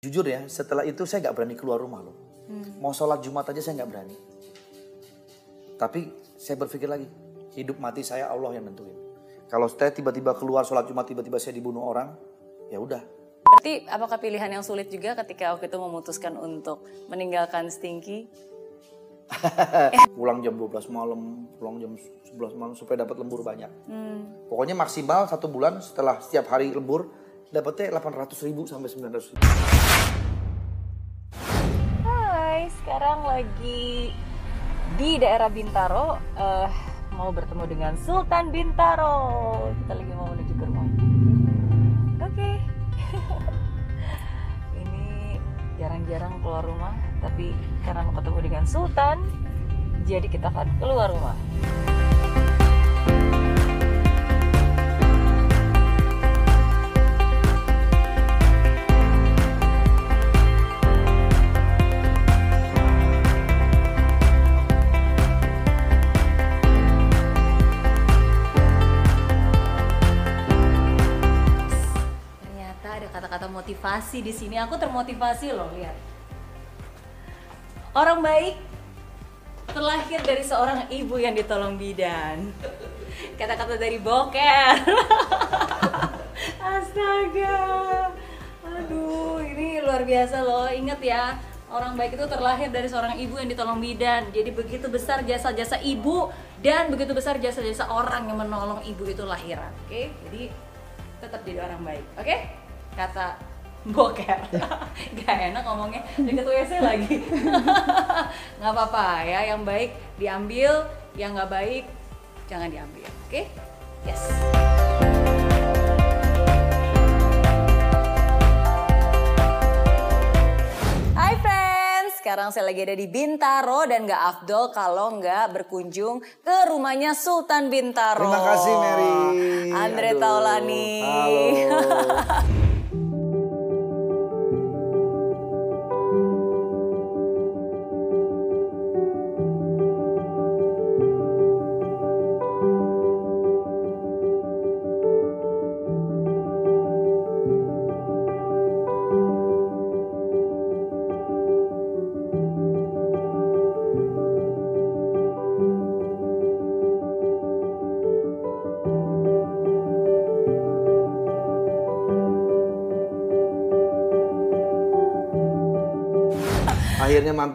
Jujur ya, setelah itu saya nggak berani keluar rumah loh. Mau sholat Jumat aja saya nggak berani. Tapi saya berpikir lagi, hidup mati saya Allah yang nentuin. Kalau saya tiba-tiba keluar sholat Jumat, tiba-tiba saya dibunuh orang, ya udah. Berarti apakah pilihan yang sulit juga ketika waktu itu memutuskan untuk meninggalkan Stinky? Pulang jam 12 malam, pulang jam 11 malam supaya dapat lembur banyak. Hmm. Pokoknya maksimal satu bulan setelah setiap hari lembur, dapatnya 800 ribu sampai 900 ribu. Hai, sekarang lagi di daerah Bintaro. eh, mau bertemu dengan Sultan Bintaro. Kita lagi mau menuju ke rumah. Oke. Ini jarang-jarang keluar rumah, tapi karena mau ketemu dengan Sultan, jadi kita akan keluar rumah. Kata-kata motivasi di sini. Aku termotivasi loh, lihat. Orang baik terlahir dari seorang ibu yang ditolong bidan. Kata-kata dari boker. Astaga. Aduh, ini luar biasa loh. Ingat ya, orang baik itu terlahir dari seorang ibu yang ditolong bidan. Jadi begitu besar jasa-jasa ibu dan begitu besar jasa-jasa orang yang menolong ibu itu lahiran. Oke, jadi tetap jadi orang baik. Oke? Kata boker. Gak enak ngomongnya deket WC lagi. nggak apa-apa ya, yang baik diambil, yang nggak baik jangan diambil. Oke? Yes. Hai friends, sekarang saya lagi ada di Bintaro dan nggak afdol kalau nggak berkunjung ke rumahnya Sultan Bintaro. Terima kasih Mary. Andre Aduh, Taulani. Halo.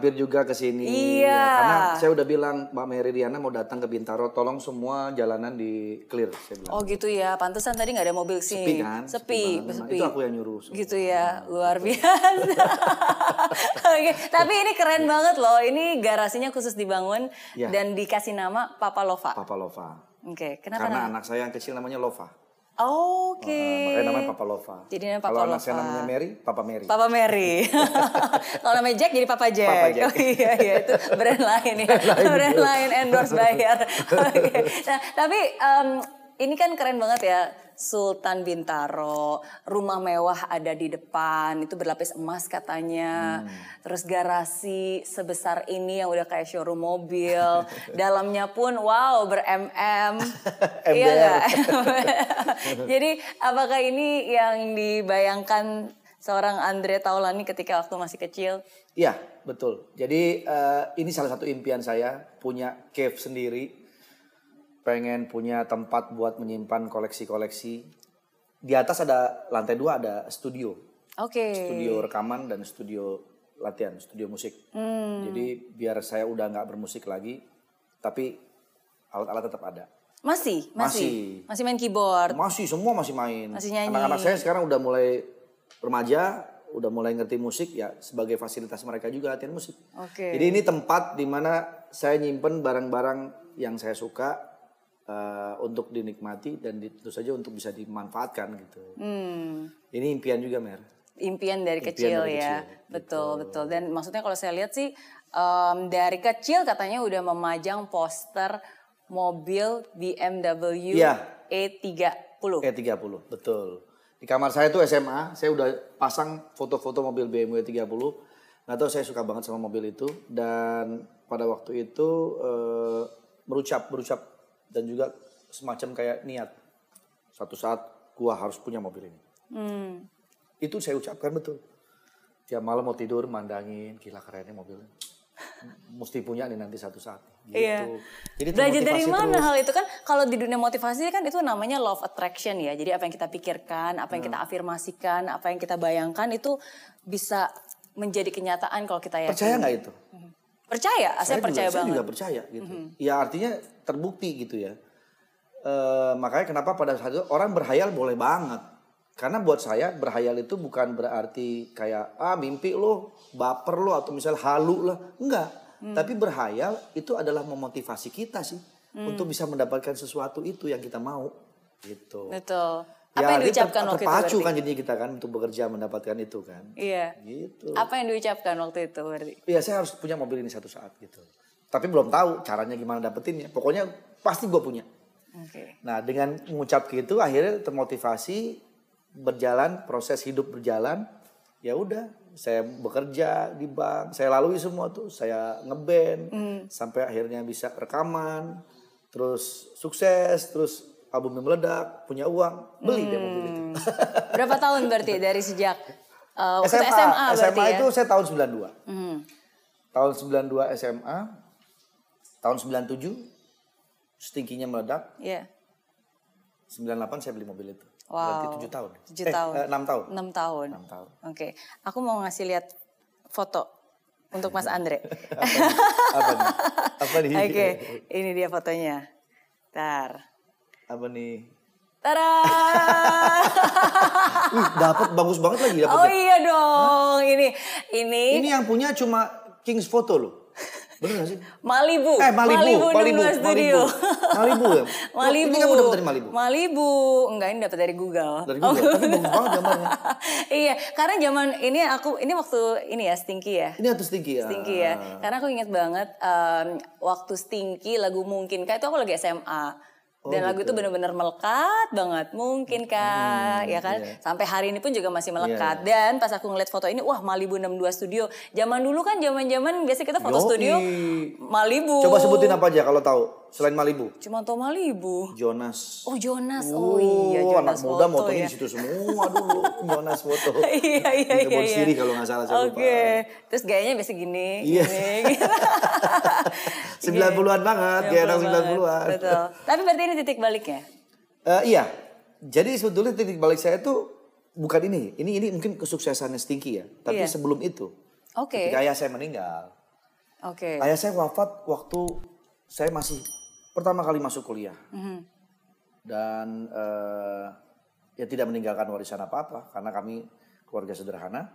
mampir juga ke sini. Iya. Ya, karena saya udah bilang Mbak Mary Riana mau datang ke Bintaro, tolong semua jalanan di clear. Saya bilang. Oh gitu ya, pantesan tadi nggak ada mobil sini. Sepi kan? Sepi, banget. sepi. Itu aku yang nyuruh. semua. Gitu ya, luar biasa. Oke, tapi ini keren banget loh. Ini garasinya khusus dibangun Ya. dan dikasih nama Papa Lova. Papa Lova. Oke, kenapa Karena nama? anak saya yang kecil namanya Lova. Oke. Ah, makanya namanya Papa Lova. Jadi namanya Papa Kalau Lova. namanya Mary, Papa Mary. Papa Mary. Kalau namanya Jack jadi Papa Jack. Papa Jack. Oh iya iya itu brand lain ya. brand lain endorse bayar. Oke. Nah, tapi em, ini kan keren banget ya. Sultan Bintaro, rumah mewah ada di depan, itu berlapis emas katanya. Hmm. Terus garasi sebesar ini yang udah kayak showroom mobil. Dalamnya pun wow ber-MM. iya nggak? Jadi apakah ini yang dibayangkan seorang Andre Taulani ketika waktu masih kecil? Iya, betul. Jadi eh, ini salah satu impian saya punya cave sendiri. Pengen punya tempat buat menyimpan koleksi-koleksi. Di atas ada lantai dua ada studio, Oke. studio rekaman dan studio latihan, studio musik. Hmm. Jadi biar saya udah nggak bermusik lagi, tapi alat-alat tetap ada. Masih, masih, Masih. masih main keyboard. Masih semua masih main. Masih nyanyi. Anak-anak saya sekarang udah mulai remaja, udah mulai ngerti musik ya sebagai fasilitas mereka juga latihan musik. Oke. Jadi ini tempat di mana saya nyimpen barang-barang yang saya suka eh, untuk dinikmati dan di- tentu saja untuk bisa dimanfaatkan gitu. Hmm. Ini impian juga Mer. Impian dari Impian kecil dari ya, kecil, gitu. betul betul. Dan maksudnya kalau saya lihat sih em, dari kecil katanya udah memajang poster mobil BMW Iya. E30. E30, betul. Di kamar saya tuh SMA, saya udah pasang foto-foto mobil BMW 30. Nggak tahu saya suka banget sama mobil itu dan pada waktu itu eh, berucap berucap dan juga semacam kayak niat suatu saat gua harus punya mobil ini. Hmm. Itu saya ucapkan betul. Tiap malam mau tidur mandangin, gila kerennya mobilnya. Mesti punya nih nanti satu saat. Gitu. Iya. Jadi Belajar dari mana terus. hal itu kan? Kalau di dunia motivasi kan itu namanya of attraction ya. Jadi apa yang kita pikirkan, apa yang Hmm. kita afirmasikan, apa yang kita bayangkan itu bisa menjadi kenyataan kalau kita yakin. Percaya nggak itu? Percaya, saya, juga- percaya saya banget. juga percaya gitu. Ya artinya terbukti gitu ya. Eh, makanya kenapa pada saat itu orang berhayal boleh banget. Karena buat saya berhayal itu bukan berarti kayak ah mimpi lo, baper lo atau misal halu lah. Enggak. Tapi berhayal itu adalah memotivasi kita sih untuk bisa mendapatkan sesuatu itu yang kita mau gitu. Betul. Ya, Apa yang artinya diucapkan ter- waktu itu? terpacu kan jadinya kita kan untuk bekerja mendapatkan itu kan. Iya. Gitu. Apa yang diucapkan waktu itu berarti? Iya saya harus punya mobil ini satu saat gitu. Tapi belum tahu caranya gimana dapetinnya. Pokoknya pasti gue punya. Oke. Nah dengan mengucap gitu akhirnya termotivasi berjalan proses hidup berjalan. Ya udah saya bekerja di bank, saya lalui semua tuh, saya ngeband sampai akhirnya bisa rekaman, terus sukses, terus albumnya meledak, punya uang, beli deh mobil itu. Berapa tahun berarti dari sejak uh, waktu SMA, SMA, berarti SMA ya? itu saya tahun 92. Hmm. Tahun 92 SMA, tahun 97 stinkinya meledak, Iya. 98 saya beli mobil itu. Wow. Berarti 7 tahun. Tujuh eh, tahun. eh, 6 tahun. 6 tahun. 6 tahun. Oke. Aku mau ngasih lihat foto untuk Mas Andre. Apa nih? Apa nih? Oke, ini dia fotonya. Tar. Apa nih? Tada! Wih, dapat bagus banget lagi oh dapatnya. iya dong. Ini ini, Ini yang punya cuma Kings Photo loh. Bener gak sih? Malibu. Eh, Malibu, Malibu, 16 Studio. Malibu ya? Malibu. Ini kamu dapat dari Malibu? Malibu. Enggak, ini dapat dari Google. Dari Google. Tapi bagus banget gambarnya. iya, karena zaman ini aku ini waktu ini ya Stinky ya. Ini atas tinggi ya. Stinky ya. Karena aku inget banget em, waktu Stinky lagu mungkin kayak itu aku lagi SMA. Oh, Dan lagu itu gitu. bener-bener melekat banget. Mungkin kak, ya kan? iya. Sampai hari ini pun juga masih Iya, melekat. Dan pas aku ngeliat foto ini, wah Malibu 62 Studio. Zaman dulu kan zaman-zaman biasa kita foto Yoi. studio Malibu. Coba sebutin apa aja kalau tahu selain Malibu. Cuma tau Malibu. Jonas. Oh Jonas, oh, iya Jonas anak muda motonya ya. di situ semua dulu Jonas foto. iya iya iya. Kebon iya. Kalau nggak salah saya Oke, lupa. terus gayanya biasa gini. Iya. gini. 90-an banget, kayak anak 90-an. Betul. Tapi berarti ini titik baliknya. Eh, iya. Jadi sebetulnya titik balik saya tuh bukan ini. Ini ini mungkin kesuksesannya Stinky ya. Tapi Iya. sebelum itu, Oke. ketika ayah saya meninggal, Oke. ayah saya wafat waktu saya masih pertama kali masuk kuliah. Mhm. Dan eh, ya tidak meninggalkan warisan apa-apa karena kami keluarga sederhana.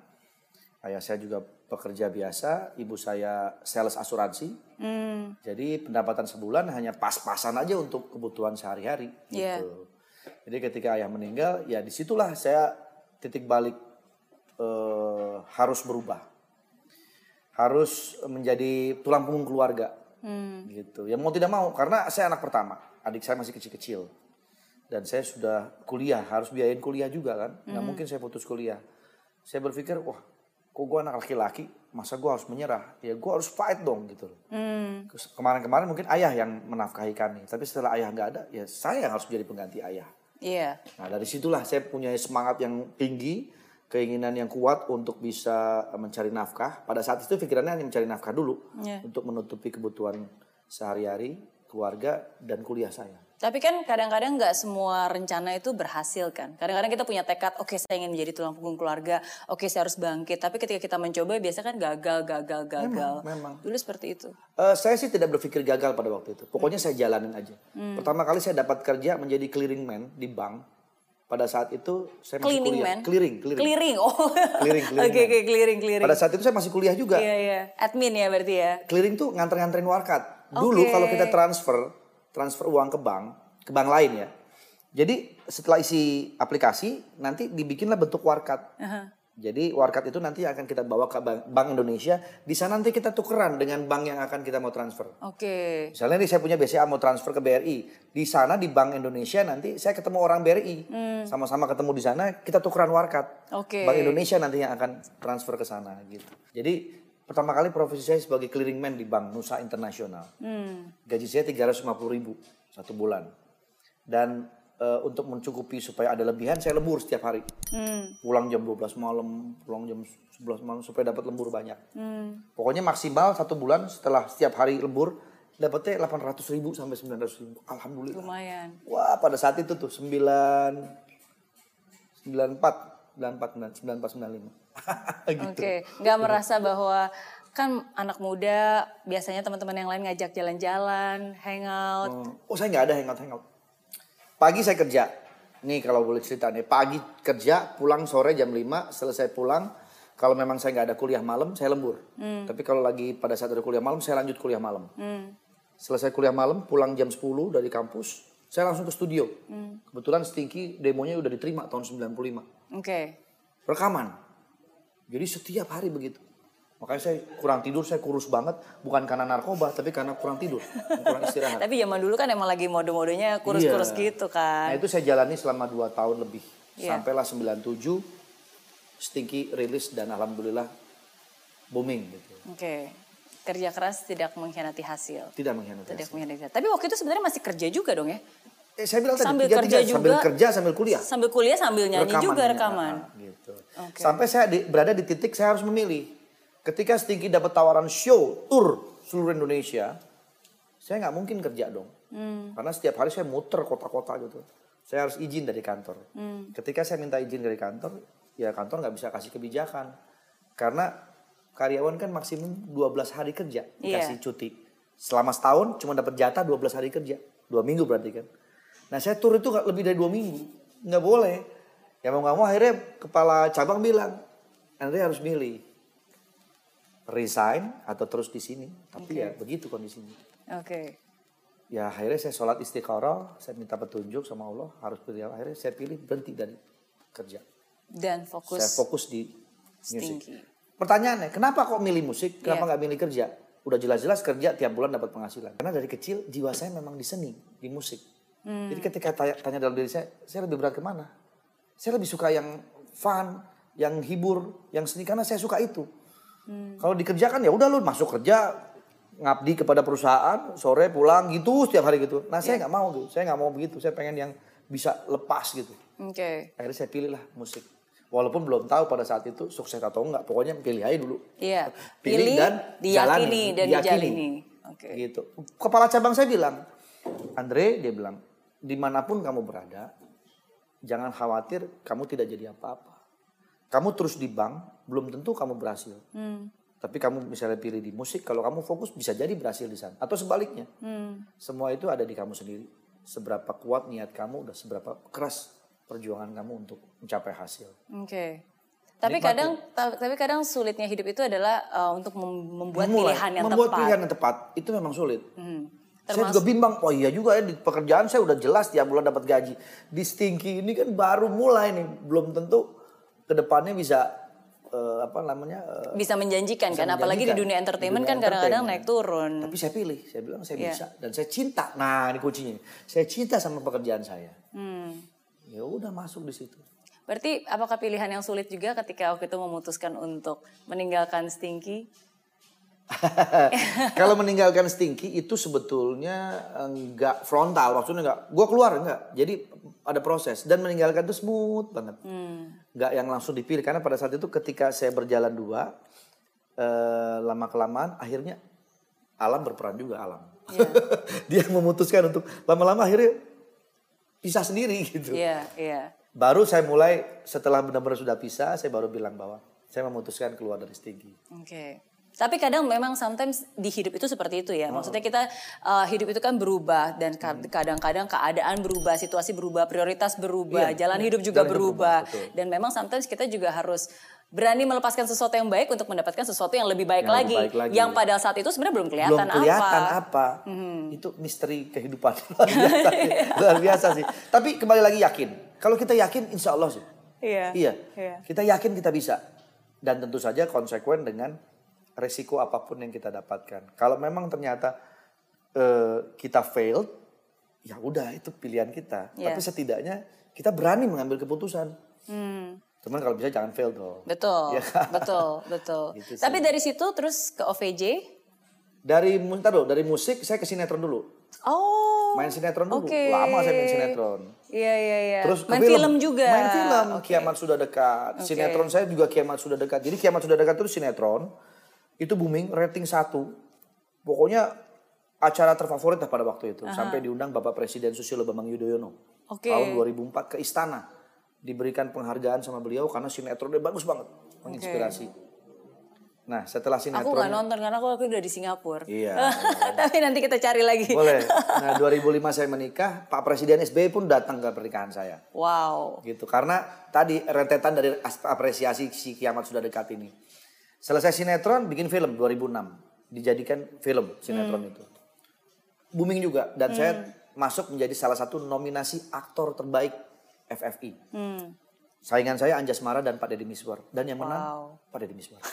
Ayah saya juga pekerja biasa, ibu saya sales asuransi. Hmm. Jadi pendapatan sebulan hanya pas-pasan aja untuk kebutuhan sehari-hari Iya. gitu. Jadi ketika ayah meninggal, ya di situlah saya titik balik eh, harus berubah, harus menjadi tulang punggung keluarga, Hmm. gitu. Ya mau tidak mau, karena saya anak pertama, adik saya masih kecil-kecil, dan saya sudah kuliah, harus biayain kuliah juga kan, nggak mungkin saya putus kuliah. Saya berpikir, wah, kok gue anak laki-laki, masa gue harus menyerah? Ya gue harus fight dong gitu loh. Hmm. Kemarin-kemarin mungkin ayah yang menafkahi kami, tapi setelah ayah nggak ada, ya saya yang harus menjadi pengganti ayah. Iya. Nah dari situlah saya punya semangat yang tinggi, keinginan yang kuat untuk bisa mencari nafkah. Pada saat itu pikirannya hanya mencari nafkah dulu Iya. untuk menutupi kebutuhan sehari-hari, keluarga dan kuliah saya. Tapi kan kadang-kadang nggak semua rencana itu berhasil kan. Kadang-kadang kita punya tekad, oke saya ingin menjadi tulang punggung keluarga, oke saya harus bangkit. Tapi ketika kita mencoba biasa kan gagal, gagal, gagal. memang. Dulu seperti itu. Eh, saya sih tidak berpikir gagal pada waktu itu. Pokoknya saya jalanin aja. Hmm. Pertama kali saya dapat kerja menjadi clearing man di bank. Pada saat itu saya masih Cleaning kuliah. man? Clearing, clearing. Clearing, oh. Clearing, clearing Oke, man. oke, clearing, clearing. Pada saat itu saya masih kuliah juga. Iya, iya. Admin ya berarti ya. Clearing tuh nganter-nganterin warkat. Dulu Oke. kalau kita transfer, transfer uang ke bank, ke bank lain ya. Jadi setelah isi aplikasi, nanti dibikinlah bentuk warkat. Aha. Jadi warkat itu nanti akan kita bawa ke bank, Bank Indonesia. Di sana nanti kita tukeran dengan bank yang akan kita mau transfer. Oke. Misalnya nih saya punya BCA mau transfer ke BRI. Di sana di Bank Indonesia nanti saya ketemu orang BRI. Sama-sama ketemu di sana, kita tukeran warkat. Hmm. Oke. Bank Indonesia nanti yang akan transfer ke sana gitu. Jadi pertama kali profesi saya sebagai clearing man di Bank Nusa Internasional. Hmm. Gaji saya 350 ribu satu bulan. Dan eh, untuk mencukupi supaya ada lebihan saya lembur setiap hari. Hmm. Pulang jam 12 malam, pulang jam 11 malam supaya dapat lembur banyak. Hmm. Pokoknya maksimal satu bulan setelah setiap hari lembur dapatnya 800 ribu sampai 900 ribu. Alhamdulillah. Lumayan. Wah pada saat itu tuh 9 94 94 94 95 gitu. Oke, nggak merasa bahwa kan anak muda biasanya teman-teman yang lain ngajak jalan-jalan, hangout. Oh, saya nggak ada hangout hangout. Pagi saya kerja. Nih kalau boleh cerita nih, pagi kerja, pulang sore jam 5, selesai pulang. Kalau memang saya nggak ada kuliah malam, saya lembur. Tapi kalau lagi pada saat ada kuliah malam, saya lanjut kuliah malam. Hmm. Selesai kuliah malam, pulang jam 10 dari kampus, saya langsung ke studio. Kebetulan Stinky demonya udah diterima tahun 95. Oke. Rekaman. Jadi setiap hari begitu. Makanya saya kurang tidur, saya kurus banget. Bukan karena narkoba, tapi karena kurang tidur. kurang istirahat. Tapi zaman dulu kan emang lagi mode-modenya kurus-kurus Iya. gitu Nah kan. itu saya jalani selama 2 tahun lebih. Iya. Sampailah 97, Stinky rilis dan Alhamdulillah booming gitu. Oke. Kerja keras tidak mengkhianati hasil. Tidak mengkhianati. Tidak hasil. mengkhianati. Tapi waktu itu sebenarnya masih kerja juga dong ya. Eh, saya bilang tadi, Sambil tiga, kerja tiga, sambil juga. kerja, sambil kuliah. Sambil kuliah sambil nyanyi juga Rekaman, rekaman. ah, gitu. Oke. Sampai saya di- berada di titik saya harus memilih. Ketika Stinky dapat tawaran show, tour seluruh Indonesia, saya nggak mungkin kerja dong. Hmm. Karena setiap hari saya muter kota-kota gitu. Saya harus izin dari kantor. Hmm. Ketika saya minta izin dari kantor, ya kantor nggak bisa kasih kebijakan. Karena karyawan kan maksimum 12 hari kerja dikasih Iya. cuti. Selama setahun cuma dapat jatah 12 hari kerja. Dua minggu berarti kan. Nah saya tur itu nggak lebih dari dua minggu. Nggak boleh. Ya mau nggak mau akhirnya kepala cabang bilang, Andre harus milih. Resign atau terus di sini. Tapi ya begitu kondisinya. Oke. Ya akhirnya saya sholat istiqoroh, saya minta petunjuk sama Allah, harus pilih. Akhirnya saya pilih berhenti dari kerja. Dan fokus. Saya fokus di musik. Pertanyaannya, kenapa kok milih musik? Kenapa Iya. nggak milih kerja? Udah jelas-jelas kerja tiap bulan dapat penghasilan. Karena dari kecil jiwa saya memang di seni, di musik. Hmm. Jadi ketika tanya, tanya dalam diri saya, saya lebih berat ke mana? Saya lebih suka yang fun, yang hibur, yang seni karena saya suka itu. Hmm. Kalau dikerjakan ya udah lu masuk kerja ngabdi kepada perusahaan sore pulang gitu setiap hari gitu. Nah saya Iya. nggak mau gitu, saya nggak mau begitu. Saya pengen yang bisa lepas gitu. Oke. Akhirnya saya pilih lah musik. Walaupun belum tahu pada saat itu sukses atau enggak, pokoknya pilih aja dulu. Iya. Pilih, dan diyakini jalani, dan diyakini. dijalini. Oke. Gitu. Kepala cabang saya bilang, Andre dia bilang, di mana pun kamu berada, jangan khawatir kamu tidak jadi apa-apa. Kamu terus di bank, belum tentu kamu berhasil. Hmm. Tapi kamu misalnya pilih di musik, kalau kamu fokus bisa jadi berhasil di sana. Atau sebaliknya. Hmm. Semua itu ada di kamu sendiri. Seberapa kuat niat kamu, udah seberapa keras perjuangan kamu untuk mencapai hasil. Oke. Tapi kadang ta- tapi kadang sulitnya hidup itu adalah uh, untuk mem- membuat Memulai, pilihan yang membuat tepat. pilihan yang tepat itu memang sulit. Hmm. Saya juga bimbang, oh iya juga ya di pekerjaan saya udah jelas tiap bulan dapat gaji. Di Stinky ini kan baru mulai nih, belum tentu ke depannya bisa eh, apa namanya eh, Bisa menjanjikan Bisa kan apalagi di dunia entertainment Di dunia kan kadang-kadang naik turun. Tapi saya pilih, saya bilang saya Iya. bisa dan saya cinta. Nah ini kuncinya, saya cinta sama pekerjaan saya. Hmm. Ya udah masuk di situ. Berarti apakah pilihan yang sulit juga ketika waktu itu memutuskan untuk meninggalkan Stinky? Kalau meninggalkan Stinky itu sebetulnya enggak frontal, maksudnya enggak. Gua keluar enggak. Jadi ada proses dan meninggalkan itu smooth banget. Enggak yang langsung dipilih karena pada saat itu ketika saya berjalan dua eh, lama kelamaan akhirnya alam berperan juga alam. Dia memutuskan untuk lama-lama akhirnya pisah sendiri gitu. Iya, iya. Baru saya mulai setelah benar-benar sudah pisah, saya baru bilang bahwa saya memutuskan keluar dari Stinky. Oke. Tapi kadang memang sometimes di hidup itu seperti itu ya. Maksudnya kita uh, hidup itu kan berubah dan ka- kadang-kadang keadaan berubah, situasi berubah, prioritas berubah, Iya, jalan iya. hidup juga Jalan hidup berubah. berubah, betul. Dan memang sometimes kita juga harus berani melepaskan sesuatu yang baik untuk mendapatkan sesuatu yang lebih baik, Yang lagi. lebih baik lagi. Yang pada saat itu sebenarnya belum kelihatan, belum kelihatan apa. apa. Itu misteri kehidupan luar biasa, luar biasa sih. Tapi kembali lagi yakin. Kalau kita yakin, insya Allah sih. Iya. Iya. Iya. Kita yakin kita bisa. Dan tentu saja konsekuen dengan resiko apa pun yang kita dapatkan. Kalau memang ternyata eh, kita failed, ya udah itu pilihan kita. Iya. Tapi setidaknya kita berani mengambil keputusan. Hmm. Cuman kalau bisa jangan fail dong. Betul, kan? betul, betul. Gitu sih. Tapi dari situ terus ke OVJ. Dari bentar dulu, dari musik saya ke sinetron dulu. Oh. Main sinetron dulu. Oke. Lama saya main sinetron. Iya iya iya. Terus main film. juga. Main film. Oke. Kiamat sudah dekat. Sinetron saya juga Kiamat sudah dekat. Jadi Kiamat sudah dekat itu sinetron. Itu booming, rating satu. Pokoknya acara terfavorit lah pada waktu itu. Sampai diundang Bapak Presiden Susilo Bambang Yudhoyono. Oke. Tahun 2004 ke istana. Diberikan penghargaan sama beliau karena sinetronnya bagus banget. Menginspirasi. Nah setelah Aku sinetron. nggak nonton karena aku, aku udah di Singapura. Iya. Tapi nanti kita cari lagi. Boleh. Nah 2005 saya menikah. Pak Presiden SBY pun datang ke pernikahan saya. Wow. gitu karena tadi rentetan dari as- apresiasi si kiamat sudah dekat ini selesai sinetron bikin film 2006 dijadikan film sinetron itu. Booming juga dan saya masuk menjadi salah satu nominasi aktor terbaik FFI Hmm. saingan saya Anjas Mara dan Pak Deddy Miswar. Dan yang menang Wow. Pak Deddy Miswar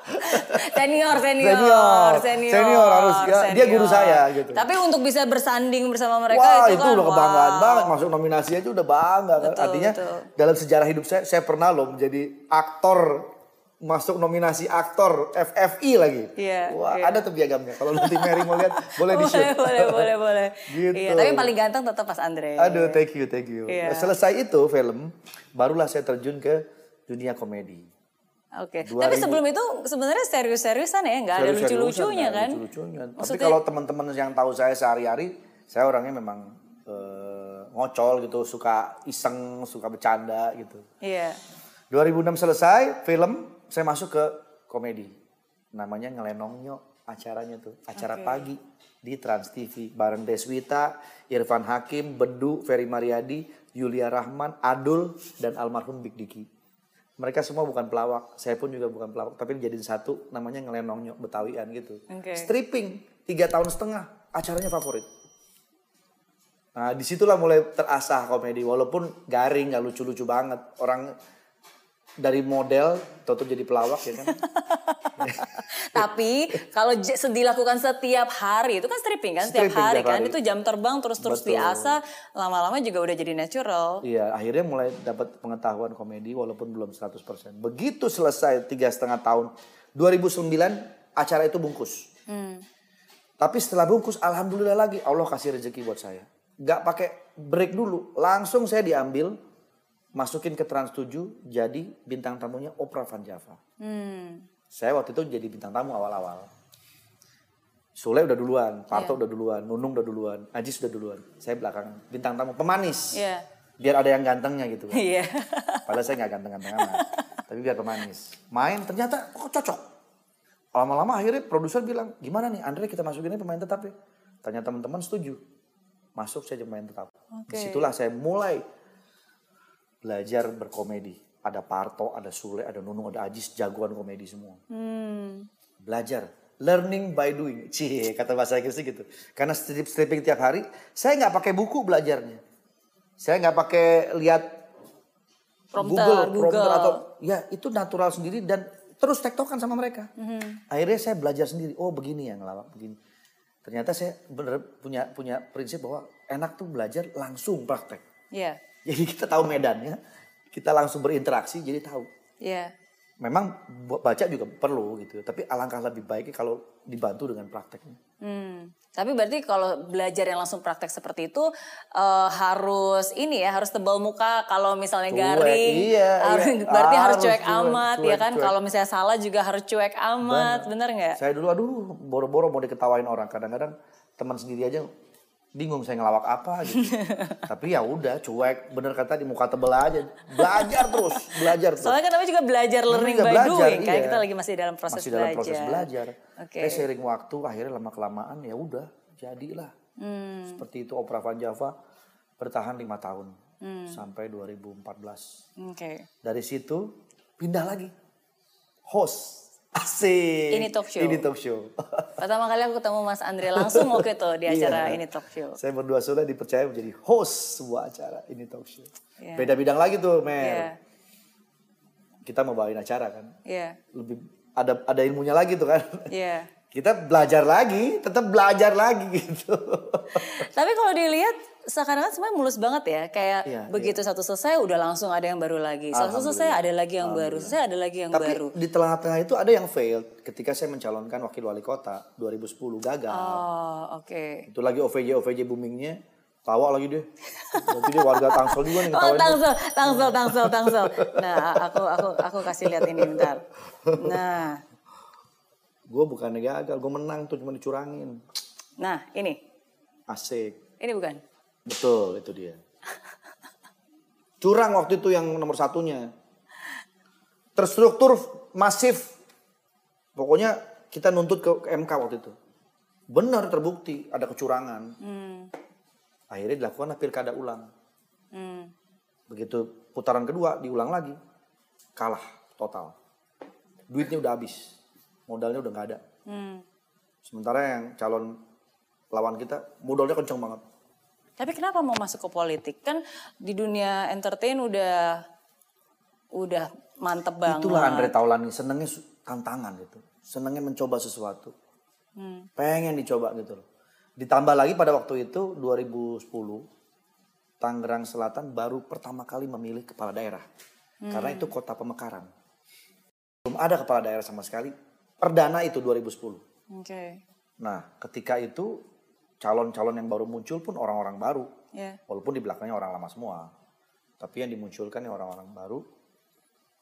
Senior, senior, Senior. senior, Senior harus, ya. Dia guru senior. saya, gitu. Tapi untuk bisa bersanding bersama mereka Wah itu, itu, kan, udah kebanggaan wow. banget masuk nominasi aja udah bangga kan. Betul, Artinya betul. dalam sejarah hidup saya saya pernah loh menjadi aktor masuk nominasi aktor FFI lagi. Iya, Wah iya. ada tuh piagamnya. Kalau nanti Mary mau lihat boleh di shoot. Boleh, boleh, boleh, boleh. Gitu. Iya, tapi yang paling ganteng tetap Mas Andre. Aduh thank you thank you. Iya. Selesai itu film barulah saya terjun ke dunia komedi. Oke. 2000. Tapi sebelum itu sebenarnya serius-seriusan ya, nggak ada Serius-seriusan, lucu-lucunya ada kan? Lucu-lucunya. Tapi Maksudnya- kalau teman-teman yang tahu saya sehari-hari, saya orangnya memang eh, ngocol gitu, suka iseng, suka bercanda gitu. Iya. 2006 selesai film, saya masuk ke komedi. Namanya Ngelenongnya acaranya tuh, acara Oke. pagi di Trans TV bareng Deswita, Irfan Hakim, Bedu, Ferry Mariadi, Yulia Rahman, Adul dan almarhum Big Diki. Mereka semua bukan pelawak, saya pun juga bukan pelawak, tapi dijadiin satu namanya Ngelenongnya Betawian gitu. Oke. Stripping tiga tahun setengah, acaranya favorit. Nah di situlah mulai terasah komedi, walaupun garing, nggak lucu-lucu banget. Orang dari model, toto jadi pelawak ya kan. Tapi kalau dilakukan setiap hari itu kan stripping kan setiap Stripping hari kan hari. itu jam terbang terus-terus diasah lama-lama juga udah jadi natural. Iya, akhirnya mulai dapat pengetahuan komedi walaupun belum 100%. Begitu selesai tiga setengah tahun, 2009 acara itu bungkus. Hmm. Tapi setelah bungkus, alhamdulillah lagi Allah kasih rezeki buat saya. Gak pakai break dulu, langsung saya diambil, masukin ke Trans 7, jadi bintang tamunya Oprah Van Java. Hmm. Saya waktu itu jadi bintang tamu awal-awal. Sule udah duluan, Parto Iya. udah duluan, Nunung udah duluan, Ajis udah duluan. Saya belakangan. Bintang tamu pemanis. Iya. Biar ada yang gantengnya gitu kan. Iya. Padahal saya nggak ganteng-ganteng amat. Tapi biar pemanis. Main ternyata kok cocok. Lama-lama akhirnya produser bilang, gimana nih Andre kita masukin ini pemain tetap ya. Ternyata teman-teman setuju. Masuk saya jadi pemain tetap. Oke. Di situlah saya mulai belajar berkomedi. Ada Parto, ada Sule, ada Nunung, ada Ajis, jagoan komedi semua. Hmm. Belajar. Learning by doing. Cie, kata bahasa Inggrisnya gitu. Karena strip stripping tiap hari, saya nggak pakai buku belajarnya. Saya nggak pakai lihat Prompter, Google, Google. prompter atau ya itu natural sendiri dan terus tektokan sama mereka. Mhm. Akhirnya saya belajar sendiri. Oh begini ya ngelawak begini. Ternyata saya bener punya punya prinsip bahwa enak tuh belajar langsung praktek. Iya. Jadi kita tahu medannya, kita langsung berinteraksi jadi tahu. Iya. Memang bu- baca juga perlu gitu, tapi alangkah lebih baiknya kalau dibantu dengan prakteknya. Hmm. Tapi berarti kalau belajar yang langsung praktek seperti itu eh, harus ini ya harus tebal muka kalau misalnya Cuek, garing iya, harus, iya. berarti harus Harus cuek, cuek, amat ya cuek, kan cuek. kalau misalnya salah juga harus cuek amat bener nggak? Saya dulu aduh boro-boro mau diketawain orang. Kadang-kadang teman sendiri aja bingung saya ngelawak apa gitu. Tapi ya udah cuek, bener kata di muka tebel aja. Belajar terus, belajar terus. Soalnya kan namanya juga belajar learning juga by belajar, doing kan iya. kita lagi masih dalam proses Masih dalam belajar. proses belajar. Oke. Eh sering waktu akhirnya lama kelamaan ya udah jadilah. Hmm. Seperti itu Opera Van Java bertahan lima tahun Hmm. sampai 2014. Oke. Dari situ pindah lagi host. Asik. Ini talk show. Ini talk show. Pertama kali aku ketemu Mas Andre langsung waktu itu di acara Iya. ini talk show. Saya berdua sudah dipercaya menjadi host sebuah acara ini talk show. Iya. Beda bidang lagi tuh, Mer. Iya. Kita mau bawain acara kan. Iya. Lebih ada ada ilmunya lagi tuh kan. Iya. Kita belajar lagi, tetap belajar lagi gitu. Tapi kalau dilihat sekarang kan semuanya mulus banget ya. Kayak Iya, begitu satu selesai udah langsung ada yang baru lagi. Satu selesai ada lagi yang baru. Selesai ada lagi yang Tapi baru. di tengah-tengah itu ada yang failed ketika saya mencalonkan wakil wali kota 2010 gagal. Oh, oke. Itu lagi OVJ OVJ boomingnya. Tawa lagi dia. Berarti dia warga Tangsel juga nih Oh, tangsel, tangsel, tangsel, tangsel. Nah, aku aku aku kasih lihat ini bentar. Nah, Gue bukannya gagal, gue menang tuh cuma dicurangin. nah ini, Asik. ini bukan. Betul, itu dia. Curang waktu itu yang nomor satunya. Terstruktur masif. Pokoknya kita nuntut ke, ke MK waktu itu. Benar terbukti ada kecurangan. Hmm, Akhirnya dilakukan pilkada ulang. hmm, Begitu putaran kedua diulang lagi. Kalah total. Duitnya udah habis. Modalnya udah nggak ada. hmm. Sementara yang calon lawan kita modalnya kenceng banget. Tapi kenapa mau masuk ke politik? Kan di dunia entertain udah udah mantep banget. Itulah Andre Taulani senengnya tantangan gitu. Senengnya mencoba sesuatu. Hmm. Pengen dicoba gitu loh. Ditambah lagi pada waktu itu 2010 Tangerang Selatan baru pertama kali memilih kepala daerah. Karena itu kota pemekaran. Belum ada kepala daerah sama sekali. Perdana itu 2010. Oke. Nah, ketika itu calon-calon yang baru muncul pun orang-orang baru. Ya. Walaupun di belakangnya orang lama semua. Tapi yang dimunculkan ya orang-orang baru.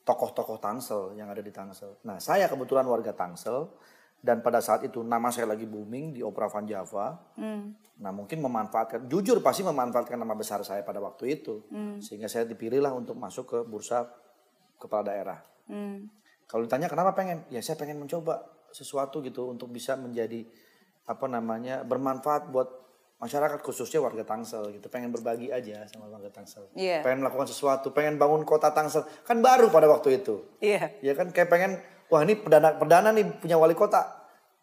Tokoh-tokoh Tangsel yang ada di Tangsel. Nah saya kebetulan warga Tangsel. Dan pada saat itu nama saya lagi booming di Opera Van Java. Hmm. Nah mungkin memanfaatkan, jujur pasti memanfaatkan nama besar saya pada waktu itu. Sehingga saya dipilihlah untuk masuk ke bursa kepala daerah. Hmm. Kalau ditanya kenapa pengen, ya saya pengen mencoba sesuatu gitu untuk bisa menjadi apa namanya bermanfaat buat masyarakat khususnya warga Tangsel gitu. Pengen berbagi aja sama warga Tangsel. Iya. Pengen melakukan sesuatu, pengen bangun kota Tangsel. Kan baru pada waktu itu. Iya. Ya kan kayak pengen wah ini perdana perdana nih punya wali kota.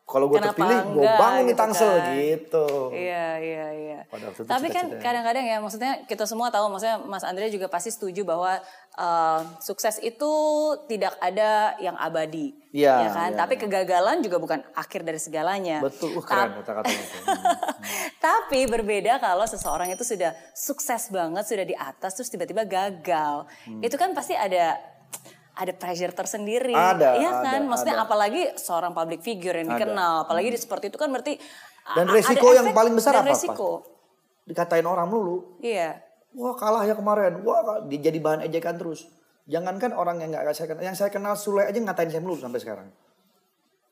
Kalau gue terpilih, gue bangun di gitu Tangsel kan. gitu. Iya, iya, iya. Tapi kan kadang-kadang ya, maksudnya kita semua tahu, maksudnya Mas Andre juga pasti setuju bahwa eh, sukses itu tidak ada yang abadi, Iya, ya kan? iya, Tapi iya. kegagalan juga bukan akhir dari segalanya. Betul, uh, keren kata-katanya itu. Hmm. Tapi berbeda kalau seseorang itu sudah sukses banget, sudah di atas, terus tiba-tiba gagal. Itu kan pasti ada ada pressure tersendiri, Ada, Iya kan? ada, Maksudnya ada. apalagi seorang public figure yang Ada. dikenal, apalagi di seperti itu kan berarti Dan resiko ada yang paling besar dan apa? Resiko. Dikatain orang melulu. Iya. Wah kalah ya kemarin. Wah dia jadi bahan ejekan terus. Jangankan orang yang nggak saya kenal, yang saya kenal Sule aja ngatain saya melulu sampai sekarang.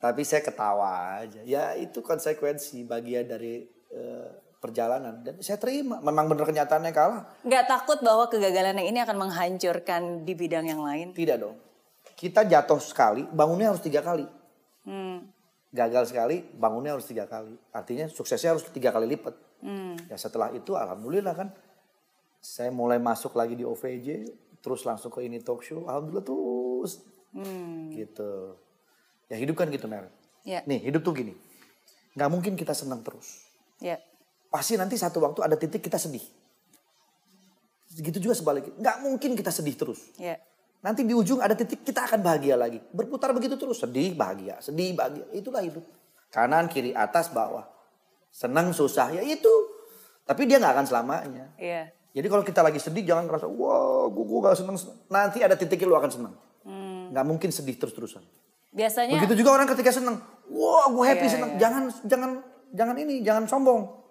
Tapi saya ketawa aja. Ya itu konsekuensi bagian dari eh, perjalanan dan saya terima. Memang bener kenyataannya kalah. Nggak takut bahwa kegagalan yang ini akan menghancurkan di bidang yang lain? Tidak dong. Kita jatuh sekali, bangunnya harus tiga kali. Hmm. Gagal sekali, bangunnya harus tiga kali. Artinya suksesnya harus tiga kali lipat. Hmm. Ya setelah itu alhamdulillah kan saya mulai masuk lagi di OVJ, terus langsung ke ini talk show, alhamdulillah terus Hmm. gitu. Ya hidup kan gitu Mer. Ya. Nih hidup tuh gini, nggak mungkin kita senang terus. Ya. Pasti nanti satu waktu ada titik kita sedih. Gitu juga sebaliknya, nggak mungkin kita sedih terus. Ya. Nanti di ujung ada titik kita akan bahagia lagi. Berputar begitu terus, sedih, bahagia, sedih, bahagia. Itulah hidup. Kanan, kiri, atas, bawah. Senang, susah, ya itu. Tapi dia nggak akan selamanya. Iya. Jadi kalau kita lagi sedih jangan ngerasa, wah gue, gue gak seneng. Nanti ada titiknya lu akan senang. Hmm. Nggak mungkin sedih terus-terusan. Biasanya Begitu juga orang ketika senang, wah gue happy Iya, senang. iya. Jangan, jangan, jangan ini, jangan sombong.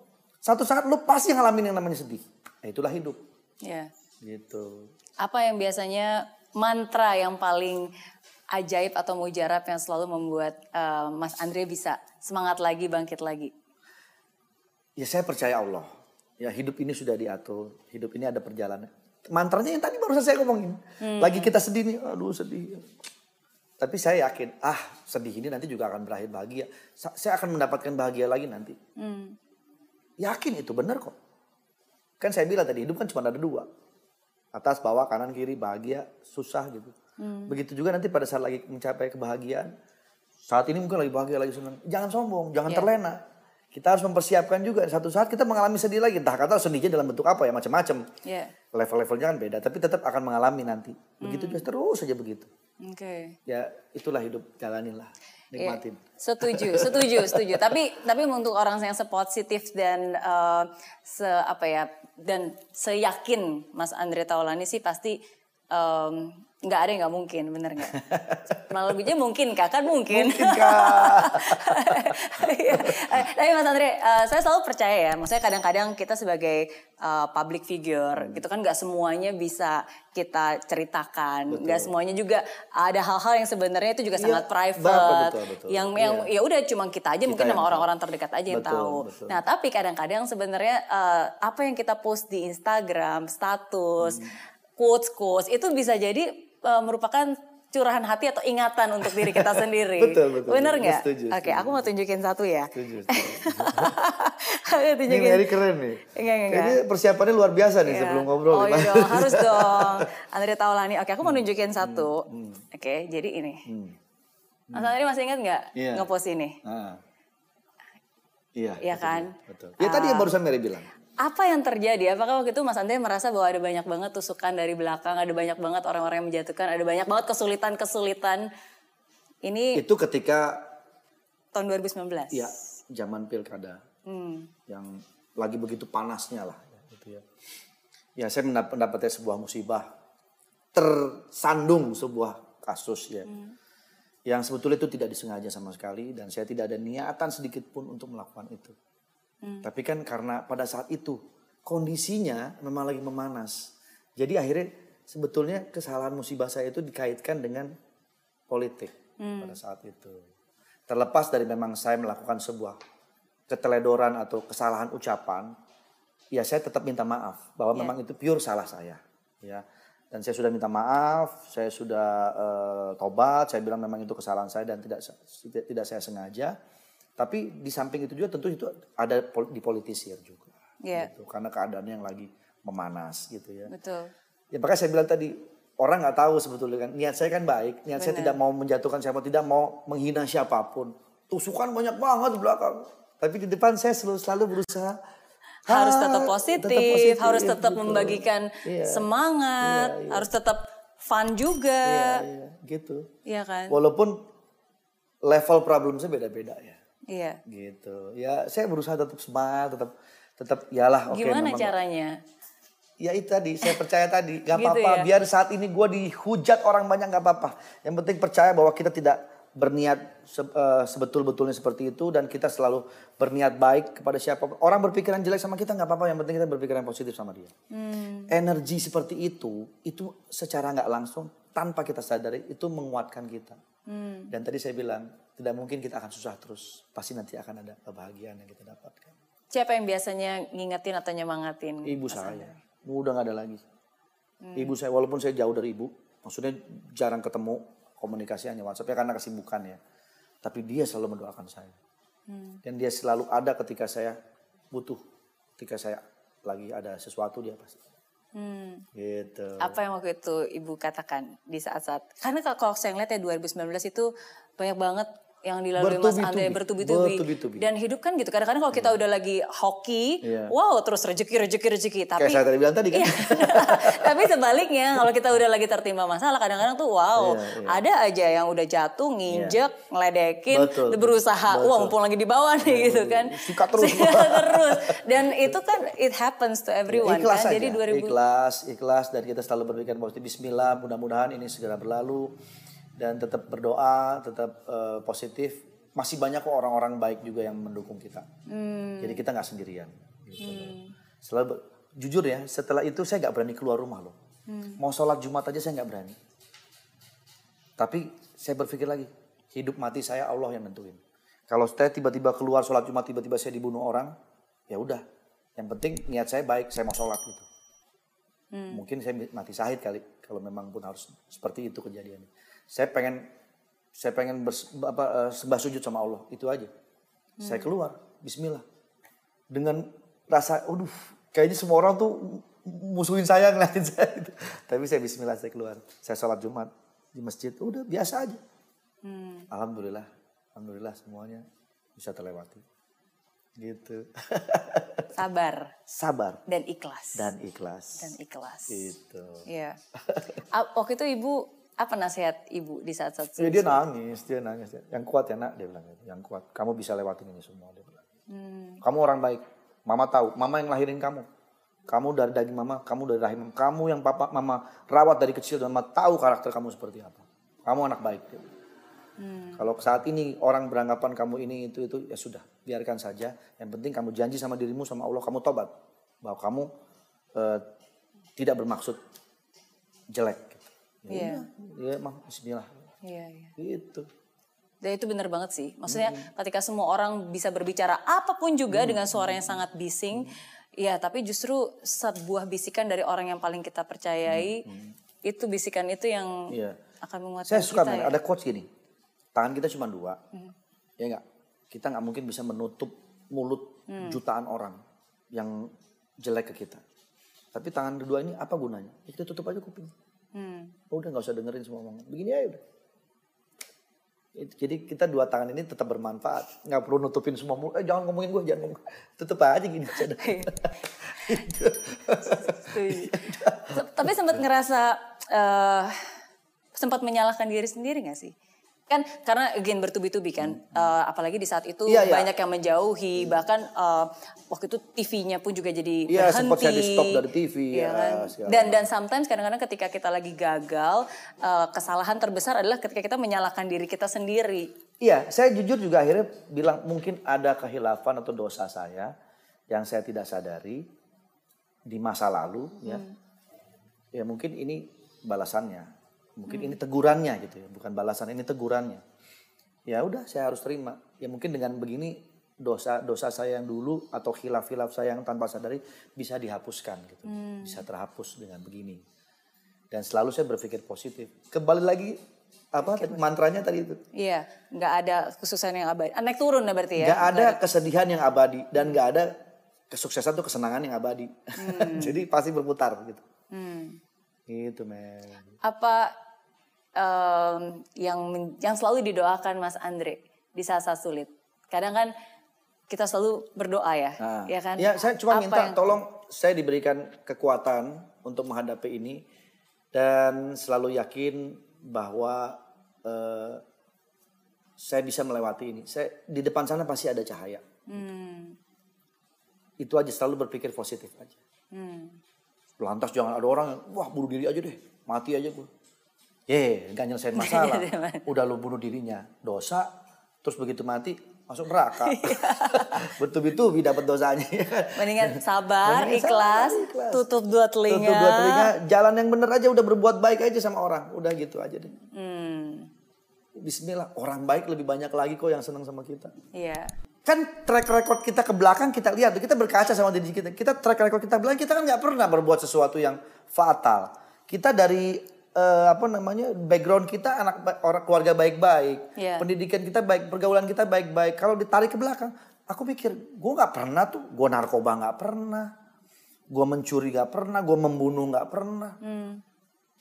Satu saat lu pasti ngalamin yang namanya sedih. Nah, itulah hidup. ya. Gitu. Apa yang biasanya mantra yang paling ajaib atau mujarab yang selalu membuat eh, Mas Andre bisa semangat lagi, bangkit lagi? Ya saya percaya Allah. Ya hidup ini sudah diatur. Hidup ini ada perjalanan. Mantranya yang tadi baru saya ngomongin. Lagi kita sedih nih, aduh sedih. Tapi saya yakin, ah sedih ini nanti juga akan berakhir bahagia. Sa- Saya akan mendapatkan bahagia lagi nanti. Hmm. Yakin itu benar kok. Kan saya bilang tadi hidup kan cuma ada dua. Atas, bawah, kanan, kiri, bahagia, susah gitu. Begitu juga nanti pada saat lagi mencapai kebahagiaan. Saat ini mungkin lagi bahagia, lagi senang. Jangan sombong, jangan Iya. terlena. Kita harus mempersiapkan juga. Satu saat kita mengalami sedih lagi. Entah kata sedihnya dalam bentuk apa ya, macam-macam. Ya. Level-levelnya kan beda. Tapi tetap akan mengalami nanti. Begitu juga terus saja begitu. Oke. Ya itulah hidup, jalaninlah. Iya. Nikmatin. Setuju, setuju, setuju. Tapi tapi untuk orang yang sepositif dan eh, se apa ya dan seyakin Mas Andre Taulani sih pasti em, nggak ada yang nggak mungkin, bener nggak? Malah lebihnya mungkin kak, kan mungkin. Mungkin kak. Iya. Eh, Tapi Mas Andre, eh, saya selalu percaya ya, maksudnya kadang-kadang kita sebagai eh, public figure, gitu kan nggak semuanya bisa kita ceritakan, nggak semuanya juga ada hal-hal yang sebenarnya itu juga Iya, sangat betul, private, betul, betul. yang yang ya udah cuma kita aja mungkin yang sama orang-orang terdekat aja yang Betul, tahu. betul. Nah tapi kadang-kadang sebenarnya eh, apa yang kita post di Instagram, status, Hmm. Quotes quotes itu bisa jadi eh, merupakan curahan hati atau ingatan untuk diri kita sendiri. Betul, betul. Bener nggak? Oke, setuju. aku mau tunjukin satu ya. Setuju, setuju. Aku Ini tunjukin. Mary keren nih. Enggak, enggak, Kayaknya persiapannya luar biasa nih Iya. sebelum ngobrol. Oh iya dong, harus dong. Andre Taulani. Oke, aku mau nunjukin satu. Oke, jadi ini. Hmm. Mas Andre masih ingat nggak Iya. ngepost ini? Ah. Iya. Iya kan? Betul. Ya tadi yang barusan Mary bilang. Apa yang terjadi? Apakah waktu itu Mas Andre merasa bahwa ada banyak banget tusukan dari belakang, ada banyak banget orang-orang yang menjatuhkan, ada banyak banget kesulitan-kesulitan. Ini Itu ketika tahun 2019. ya zaman pilkada Hmm. yang lagi begitu panasnya lah ya, gitu ya. Ya saya mendap- mendapatkan sebuah musibah tersandung sebuah kasus ya. Yang sebetulnya itu tidak disengaja sama sekali dan saya tidak ada niatan sedikit pun untuk melakukan itu. Tapi kan karena pada saat itu kondisinya memang lagi memanas. Jadi akhirnya sebetulnya kesalahan musibah saya itu dikaitkan dengan politik pada saat itu. Terlepas dari memang saya melakukan sebuah keteledoran atau kesalahan ucapan, ya saya tetap minta maaf bahwa memang itu pure salah saya, ya. Dan saya sudah minta maaf, saya sudah eh, tobat, saya bilang memang itu kesalahan saya dan tidak, tidak saya sengaja. Tapi di samping itu juga tentu itu ada pol- dipolitisir juga, Iya. gitu. Karena keadaannya yang lagi memanas gitu ya. Betul. Ya makanya saya bilang tadi orang nggak tahu sebetulnya kan niat saya kan baik, niat saya tidak mau menjatuhkan siapa, tidak mau menghina siapa pun. Tusukan banyak banget di belakang, tapi di depan saya selalu selalu berusaha harus tetap positif, positif, harus tetap gitu. membagikan Iya. semangat, Iya, iya. harus tetap fun juga, Iya, iya, gitu. iya kan? Walaupun level problem saya beda-beda ya, Iya. gitu. Ya saya berusaha tetap semangat, tetap tetap yalah oke Gimana memang- caranya? Ya itu tadi, saya percaya tadi, gak Gitu apa-apa. ya? Biar saat ini gue dihujat orang banyak gak apa-apa. Yang penting percaya bahwa kita tidak berniat se- eh, sebetul-betulnya seperti itu dan kita selalu berniat baik kepada siapa. Orang berpikiran jelek sama kita nggak apa-apa. Yang penting kita berpikiran positif sama dia. Hmm. Energi seperti itu, itu secara nggak langsung tanpa kita sadari itu menguatkan kita. Hmm. Dan tadi saya bilang tidak mungkin kita akan susah terus. Pasti nanti akan ada kebahagiaan yang kita dapatkan. Siapa yang biasanya ngingetin atau nyemangatin? Ibu saya. Udah gak ada lagi. Hmm. Ibu saya walaupun saya jauh dari ibu, maksudnya jarang ketemu komunikasi hanya WhatsApp ya karena kesibukan ya. Tapi dia selalu mendoakan saya. Hmm. Dan dia selalu ada ketika saya butuh. Ketika saya lagi ada sesuatu dia pasti. Hmm. Gitu. Apa yang waktu itu ibu katakan di saat-saat? Karena kalau- saya ngeliat ya 2019 itu banyak banget yang dilalui Mas. Andre bertubi-tubi. Bertubi-tubi. Dan hidup kan gitu. Kadang-kadang kalau kita udah lagi hoki, Iya. wow terus rezeki rezeki rezeki. Tapi Kayak saya tadi bilang tadi kan. Iya. Tapi sebaliknya kalau kita udah lagi tertimpa masalah kadang-kadang tuh wow Iya, iya. ada aja yang udah jatuh nginjek ngeledekin Betul, berusaha betul. wah mumpung lagi di bawah nih gitu kan Sikat terus. Sikat terus dan itu kan it happens to everyone ikhlas kan saja. jadi 2000 Ikhlas, ikhlas dan kita selalu berpikir positif. Bismillah, mudah-mudahan ini segera berlalu dan tetap berdoa, tetap eh, positif. Masih banyak kok orang-orang baik juga yang mendukung kita. Hmm. Jadi kita nggak sendirian. Gitu. Selalu ber- jujur ya, setelah itu saya nggak berani keluar rumah loh. Hmm. Mau sholat Jumat aja saya nggak berani. Tapi saya berpikir lagi, hidup mati saya Allah yang nentuin. Kalau saya tiba-tiba keluar sholat Jumat, tiba-tiba saya dibunuh orang, ya udah. Yang penting niat saya baik, saya mau sholat gitu. Mungkin saya mati syahid kali, kalau memang pun harus seperti itu kejadiannya. Saya pengen, saya pengen bers- apa, eh, sembah sujud sama Allah, itu aja. Saya keluar, Bismillah. Dengan rasa, aduh, kayaknya semua orang tuh musuhin saya ngeliatin saya gitu. Tapi saya Bismillah saya keluar, saya sholat Jumat di masjid, udah biasa aja. Alhamdulillah, alhamdulillah semuanya bisa terlewati. Gitu. sabar Sabar dan ikhlas dan ikhlas. dan ikhlas Gitu. Iya. Ah, Waktu itu ibu apa nasihat ibu di saat-saat Ya, dia nangis, dia nangis. Yang kuat ya nak, dia bilang gitu. Yang kuat, kamu bisa lewatin ini semua. Dia bilang. Hmm. Kamu orang baik, mama tahu, mama yang lahirin kamu. Kamu dari daging mama, kamu dari rahim mama. Kamu yang papa mama rawat dari kecil dan mama tahu karakter kamu seperti apa. Kamu anak baik. Kalau saat ini orang beranggapan kamu ini itu itu ya sudah biarkan saja. Yang penting kamu janji sama dirimu sama Allah kamu tobat bahwa kamu eh, tidak bermaksud jelek. Gitu. Iya. Ya, mah Bismillah. Iya, iya. Gitu. Dan itu benar banget sih. Maksudnya ketika semua orang bisa berbicara apa pun juga dengan suara yang sangat bising, ya tapi justru sebuah bisikan dari orang yang paling kita percayai, itu bisikan itu yang Iya. akan menguatkan Saya suka kita ya. ada quotes gini. Tangan kita cuma dua. Ya enggak? Kita nggak mungkin bisa menutup mulut jutaan orang yang jelek ke kita. Tapi tangan kedua ini apa gunanya? Ya kita tutup aja kuping. Hmm. Oh, udah nggak usah dengerin semua omongan. Begini aja udah. Jadi kita dua tangan ini tetap bermanfaat. Nggak perlu nutupin semua mulut. Eh jangan ngomongin gue, jangan ngomong. Tutup aja gini aja. Tapi sempat ngerasa eh, sempat menyalahkan diri sendiri gak sih? Kan karena again bertubi-tubi kan, Eh, apalagi di saat itu Iya, iya. banyak yang menjauhi, bahkan eh, waktu itu TV-nya pun juga jadi Iya, berhenti. sempat saya di-stop dari TV, Iya ya, kan? Dan dan sometimes kadang-kadang ketika kita lagi gagal, eh, kesalahan terbesar adalah ketika kita menyalahkan diri kita sendiri. Iya, saya jujur juga akhirnya bilang mungkin ada kehilafan atau dosa saya yang saya tidak sadari di masa lalu ya. Ya mungkin ini balasannya. Mungkin ini tegurannya gitu ya, bukan balasan ini tegurannya. Ya udah saya harus terima. Ya mungkin dengan begini dosa dosa saya yang dulu atau khilaf-khilaf saya yang tanpa sadari bisa dihapuskan gitu. Bisa terhapus dengan begini. Dan selalu saya berpikir positif. Kembali lagi apa tadi, mantranya tadi itu. Iya, nggak ada kesusahan yang abadi. Ah, Naik turun ya berarti ya? Gak ada kesedihan yang abadi dan gak ada kesuksesan tuh kesenangan yang abadi. Jadi pasti berputar gitu. Hmm. Gitu men. apa em, yang yang selalu didoakan Mas Andre di saat-saat sulit. Kadang kan kita selalu berdoa ya, Nah, ya kan? Ya saya cuma Apa minta yang- tolong saya diberikan kekuatan untuk menghadapi ini dan selalu yakin bahwa eh, saya bisa melewati ini. Saya di depan sana pasti ada cahaya. Hmm, Itu aja selalu berpikir positif aja. hmm. Lantas jangan ada orang yang, wah bunuh diri aja deh, mati aja gue. Ye, gak nyelesain masalah. Udah lu bunuh dirinya, dosa, terus begitu mati masuk neraka. Bertubi-tubi dapat dosanya. Mendingan sabar, Mendingan ikhlas, sabar, ikhlas. tutup dua telinga. Tutup dua telinga, jalan yang bener aja udah berbuat baik aja sama orang. Udah gitu aja deh. Hmm, Bismillah, orang baik lebih banyak lagi kok yang senang sama kita. iya. Kan track record kita ke belakang kita lihat, kita berkaca sama diri kita. Kita track record kita bilang kita kan nggak pernah berbuat sesuatu yang fatal. Kita dari eh, apa namanya background kita anak orang keluarga baik-baik, Iya. pendidikan kita baik, pergaulan kita baik-baik. Kalau ditarik ke belakang, aku pikir gue nggak pernah tuh, gue narkoba nggak pernah, gue mencuri nggak pernah, gue membunuh nggak pernah. Hmm,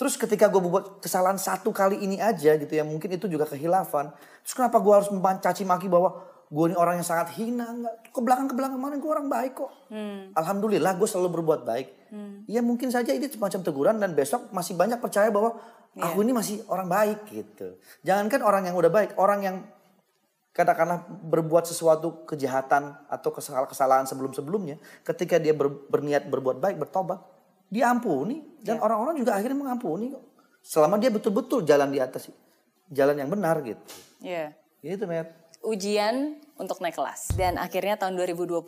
Terus ketika gue buat kesalahan satu kali ini aja gitu ya mungkin itu juga kehilafan. Terus kenapa gue harus mencaci maki bahwa gue ini orang yang sangat hina? Enggak. Ke belakang ke belakang mana gue orang baik kok. hmm, Alhamdulillah gue selalu berbuat baik. Ya mkin saja ini semacam teguran dan besok masih banyak percaya bahwa aku ini masih orang baik gitu. Jangankan orang yang udah baik, orang yang katakanlah berbuat sesuatu kejahatan atau kesalahan kesalahan sebelum-sebelumnya, ketika dia ber- berniat berbuat baik, bertobat, diampuni dan orang-orang juga akhirnya mengampuni kok. Selama dia betul-betul jalan di atas jalan yang benar gitu. iya. Gitu, Matt. Ujian untuk naik kelas. Dan akhirnya tahun 2020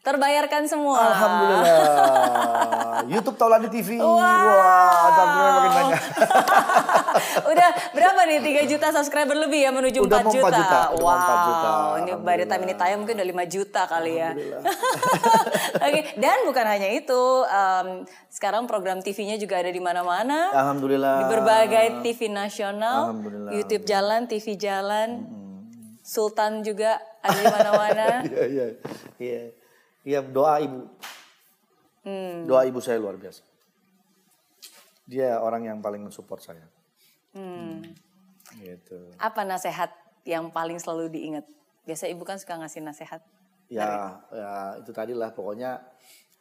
terbayarkan semua. Alhamdulillah. YouTube Taulani TV. Wah, subscriber makin banyak. Udah berapa nih 3 juta subscriber lebih ya menuju Udah 4 mau 4 juta. juta, udah wow. 4 juta. Ini by the time ini tayang mungkin udah 5 juta kali ya. Oke, dan bukan hanya itu, em, sekarang program TV-nya juga ada di mana-mana. Alhamdulillah. Di berbagai TV nasional, Alhamdulillah. YouTube jalan, TV jalan, Sultan juga ada di mana-mana. Iya, iya. Iya. Iya, doa ibu. Hmm. Doa ibu saya luar biasa. Dia orang yang paling mensupport saya. Hmm. Gitu. Apa nasehat yang paling selalu diingat? Biasa ibu kan suka ngasih nasehat. Ya, ya itu tadi lah pokoknya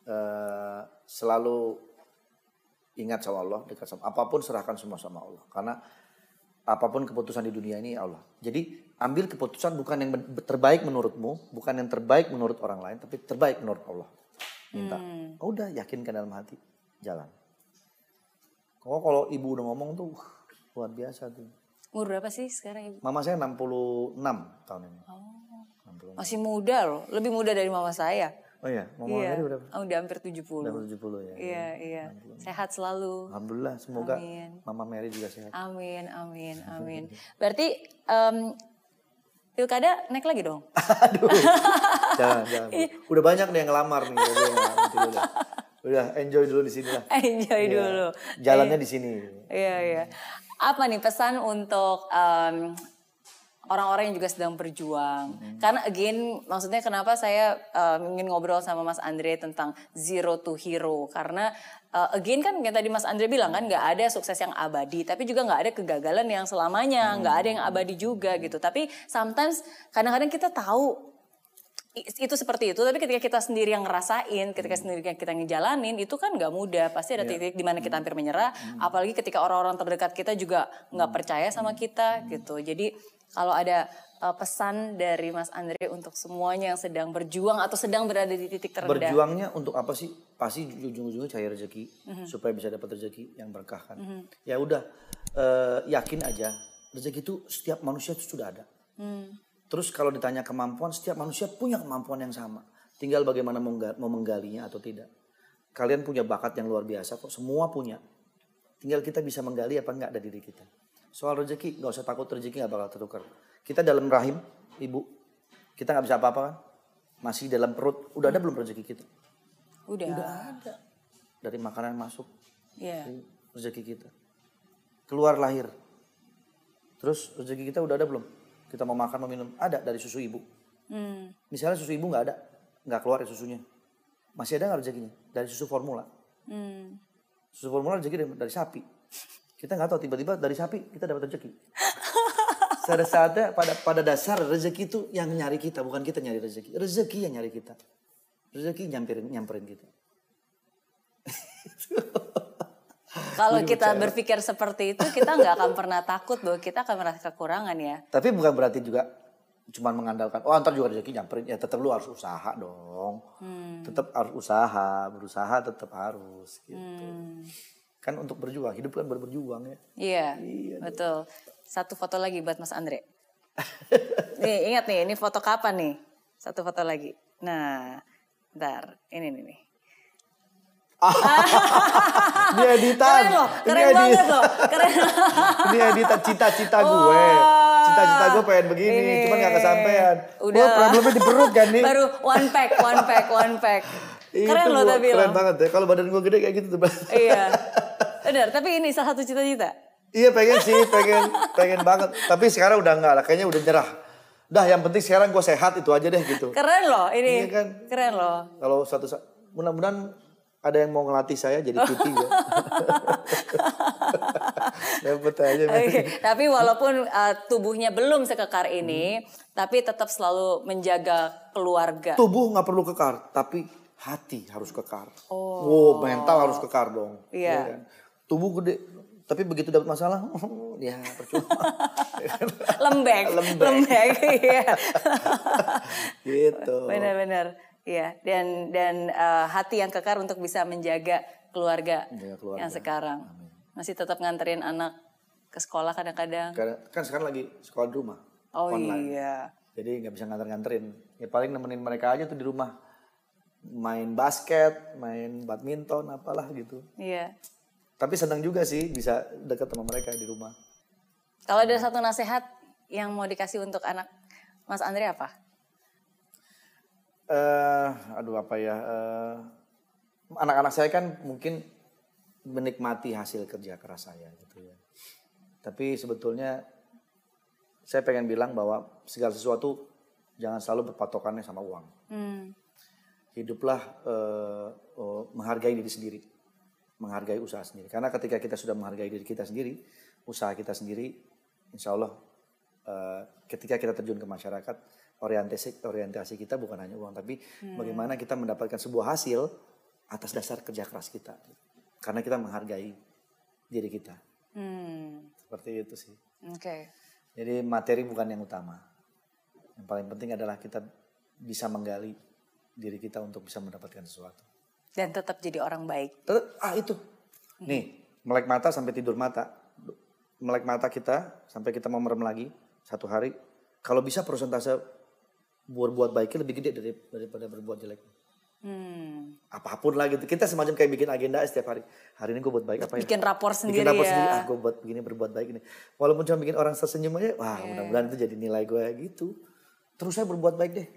eh, selalu ingat sama Allah, dekat sama apa pun serahkan semua sama Allah. Karena apa pun keputusan di dunia ini Allah. Jadi ambil keputusan bukan yang terbaik menurutmu, bukan yang terbaik menurut orang lain, tapi terbaik menurut Allah. minta. Hmm. Oh, udah yakinkan dalam hati, jalan. Kok kalau ibu udah ngomong tuh luar biasa tuh. Umur berapa sih sekarang ibu? Mama saya 66 tahun ini. Oh, 66. masih muda loh, lebih muda dari mama saya. Oh iya, Mama iya, berapa? Oh, udah hampir 70. Udah 70 ya. Iya, iya. Sehat selalu. Alhamdulillah, semoga Amin. Mama Mary juga sehat. Amin, amin, amin. Berarti em, pilkada naik lagi dong? Aduh, jangan, jangan. Udah banyak nih yang ngelamar nih. Udah, udah. Udah, enjoy dulu di sini lah. Enjoy Iya. dulu. Jalannya di sini. Iya, iya. Apa nih pesan untuk em, orang-orang yang juga sedang berjuang? Karena again, maksudnya kenapa saya em, ingin ngobrol sama Mas Andre tentang zero to hero? Karena eh, again kan yang tadi Mas Andre bilang kan nggak ada sukses yang abadi, tapi juga nggak ada kegagalan yang selamanya, nggak ada yang abadi juga gitu. Tapi sometimes kadang-kadang kita tahu itu seperti itu tapi ketika kita sendiri yang ngerasain ketika sendiri yang kita ngejalanin itu kan nggak mudah. Pasti ada titik di mana kita hampir menyerah apalagi ketika orang-orang terdekat kita juga nggak percaya sama kita gitu. Jadi kalau ada uh, pesan dari Mas Andre untuk semuanya yang sedang berjuang atau sedang berada di titik terendah Berjuangnya untuk apa sih? Pasti ujung-ujungnya cari rezeki Mhm. supaya bisa dapat rezeki yang berkah kan. Ya udah, eh, yakin aja rezeki itu setiap manusia itu sudah ada. Hmm. Terus kalau ditanya kemampuan, setiap manusia punya kemampuan yang sama. Tinggal bagaimana mau menggalinya atau tidak. Kalian punya bakat yang luar biasa kok, semua punya. Tinggal kita bisa menggali apa enggak dari diri kita. Soal rezeki, nggak usah takut rezeki nggak bakal tertukar. Kita dalam rahim, ibu, kita nggak bisa apa-apa kan? Masih dalam perut, udah ada belum rezeki kita? udah, Udah ada. Dari makanan yang masuk, Iya. dari rezeki kita. Keluar lahir. Terus rezeki kita udah ada belum? Kita mau makan, mau minum, ada dari susu ibu. Hmm. Misalnya susu ibu nggak ada, nggak keluar ya susunya. Masih ada nggak rezekinya? Dari susu formula. Hmm. Susu formula rezeki dari, dari sapi. Kita nggak tahu tiba-tiba dari sapi kita dapat rezeki. Pada saatnya pada pada dasar rezeki itu yang nyari kita, bukan kita nyari rezeki. Rezeki yang nyari kita. Rezeki nyamperin nyamperin kita. Kalau kita berpikir seperti itu, kita nggak akan pernah takut bahwa kita akan merasa kekurangan ya. Tapi bukan berarti juga cuman mengandalkan oh antar juga rezeki nyamperin ya tetap lu harus usaha dong. Tetap harus usaha, berusaha tetap harus gitu. Hmm. Kan untuk berjuang, hidup kan berjuang ya. Iya, betul. Satu foto lagi buat Mas Andre. nih, ingat nih, ini foto kapan nih? Satu foto lagi. Nah, bentar. Ini nih. nih. Ini editan. Keren loh, Ini keren edit- banget loh. Keren. Ini editan cita-cita gue. Cita-cita gue pengen begini, Ini. cuman gak kesampaian. Udah. Gue problemnya di perut kan nih. Baru one pack, one pack, one pack. Keren Itu loh tapi Keren banget ya. Kalau badan gue gede kayak gitu tuh. Iya. Benar, tapi ini salah satu cita-cita. iya pengen sih, pengen pengen banget. Tapi sekarang udah enggak lah, kayaknya udah nyerah. Dah yang penting sekarang gue sehat itu aja deh gitu. Keren loh ini. Iya kan? Keren loh. Kalau suatu saat, mudah-mudahan ada yang mau ngelatih saya jadi PT ya. Dapat aja. Oke, Tapi walaupun uh, tubuhnya belum sekekar ini, tapi tetap selalu menjaga keluarga. Tubuh nggak perlu kekar, tapi hati harus kekar. Oh, mental harus kekar dong. Iya. kan? Tubuh gede, tapi begitu dapat masalah, ya percuma. lembek, Lembek. lembek, iya. gitu. Benar-benar, iya. Dan dan uh, hati yang kekar untuk bisa menjaga keluarga, Menjaga keluarga. yang sekarang. Masih tetap nganterin anak ke sekolah kadang-kadang. Kan sekarang lagi sekolah di rumah. Oh online. iya. Jadi nggak bisa nganter-nganterin. Ya paling nemenin mereka aja tuh di rumah. Main basket, main badminton, apalah gitu. Iya. Tapi senang juga sih bisa dekat sama mereka di rumah. Kalau ada satu nasihat yang mau dikasih untuk anak Mas Andre apa? eh aduh apa ya? eh, anak-anak saya kan mungkin menikmati hasil kerja keras saya gitu ya. Tapi sebetulnya saya pengen bilang bahwa segala sesuatu jangan selalu berpatokannya sama uang. Hmm. Hiduplah eh, oh, menghargai diri sendiri, menghargai usaha sendiri. Karena ketika kita sudah menghargai diri kita sendiri, usaha kita sendiri, insya Allah eh, ketika kita terjun ke masyarakat, orientasi orientasi kita bukan hanya uang, tapi bagaimana kita mendapatkan sebuah hasil atas dasar kerja keras kita. Karena kita menghargai diri kita. Hmm. Seperti itu sih. Oke. Jadi materi bukan yang utama. Yang paling penting adalah kita bisa menggali diri kita untuk bisa mendapatkan sesuatu. Dan tetap jadi orang baik. Tetap, ah itu. Nih, melek mata sampai tidur mata. Melek mata kita sampai kita mau merem lagi satu hari. Kalau bisa persentase berbuat baiknya lebih gede dari, daripada berbuat jelek. Hmm. Apa pun lah gitu. Kita semacam kayak bikin agenda setiap hari. Hari ini gue buat baik apa ya? Bikin rapor sendiri bikin rapor ya. sendiri. Ah, gue buat begini berbuat baik ini. Walaupun cuma bikin orang tersenyum aja, wah Iya. mudah-mudahan itu jadi nilai gue gitu. Terus saya berbuat baik deh.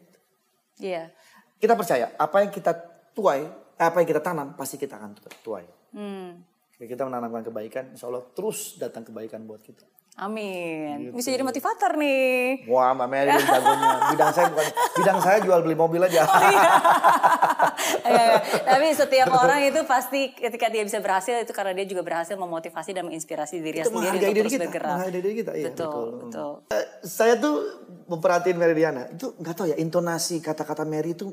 Iya. Kita percaya apa yang kita tuai, apa yang kita tanam pasti kita akan tuai. Hmm. Kita menanamkan kebaikan, insya Allah terus datang kebaikan buat kita. Amin. Gitu. Bisa jadi motivator nih. Wah, Mbak Mary jagonya. Bidang saya bukan, bidang saya jual beli mobil aja. Oh, iya. Iya, Tapi setiap orang itu pasti ketika dia bisa berhasil itu karena dia juga berhasil memotivasi dan menginspirasi dirinya Itu sendiri untuk diri terus kita, bergerak. menghargai diri kita, iya, betul, betul. betul. Eh, saya tuh memperhatiin Meridiana. Itu nggak tahu ya intonasi kata-kata Mary itu